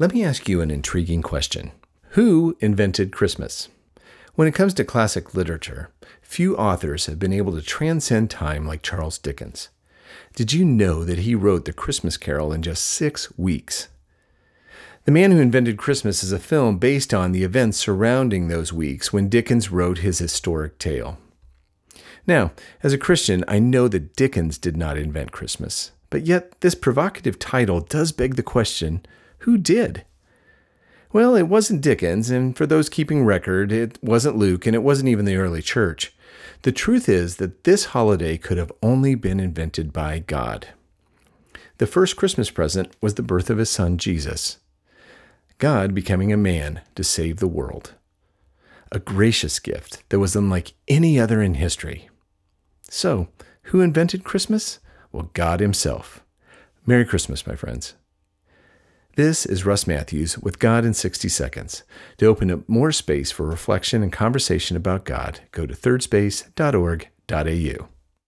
Let me ask you an intriguing question Who invented Christmas? When it comes to classic literature, few authors have been able to transcend time like Charles Dickens. Did you know that he wrote The Christmas Carol in just six weeks? The Man Who Invented Christmas is a film based on the events surrounding those weeks when Dickens wrote his historic tale. Now, as a Christian, I know that Dickens did not invent Christmas, but yet this provocative title does beg the question who did? Well, it wasn't Dickens, and for those keeping record, it wasn't Luke, and it wasn't even the early church. The truth is that this holiday could have only been invented by God. The first Christmas present was the birth of his son, Jesus. God becoming a man to save the world. A gracious gift that was unlike any other in history. So, who invented Christmas? Well, God Himself. Merry Christmas, my friends. This is Russ Matthews with God in 60 Seconds. To open up more space for reflection and conversation about God, go to thirdspace.org.au.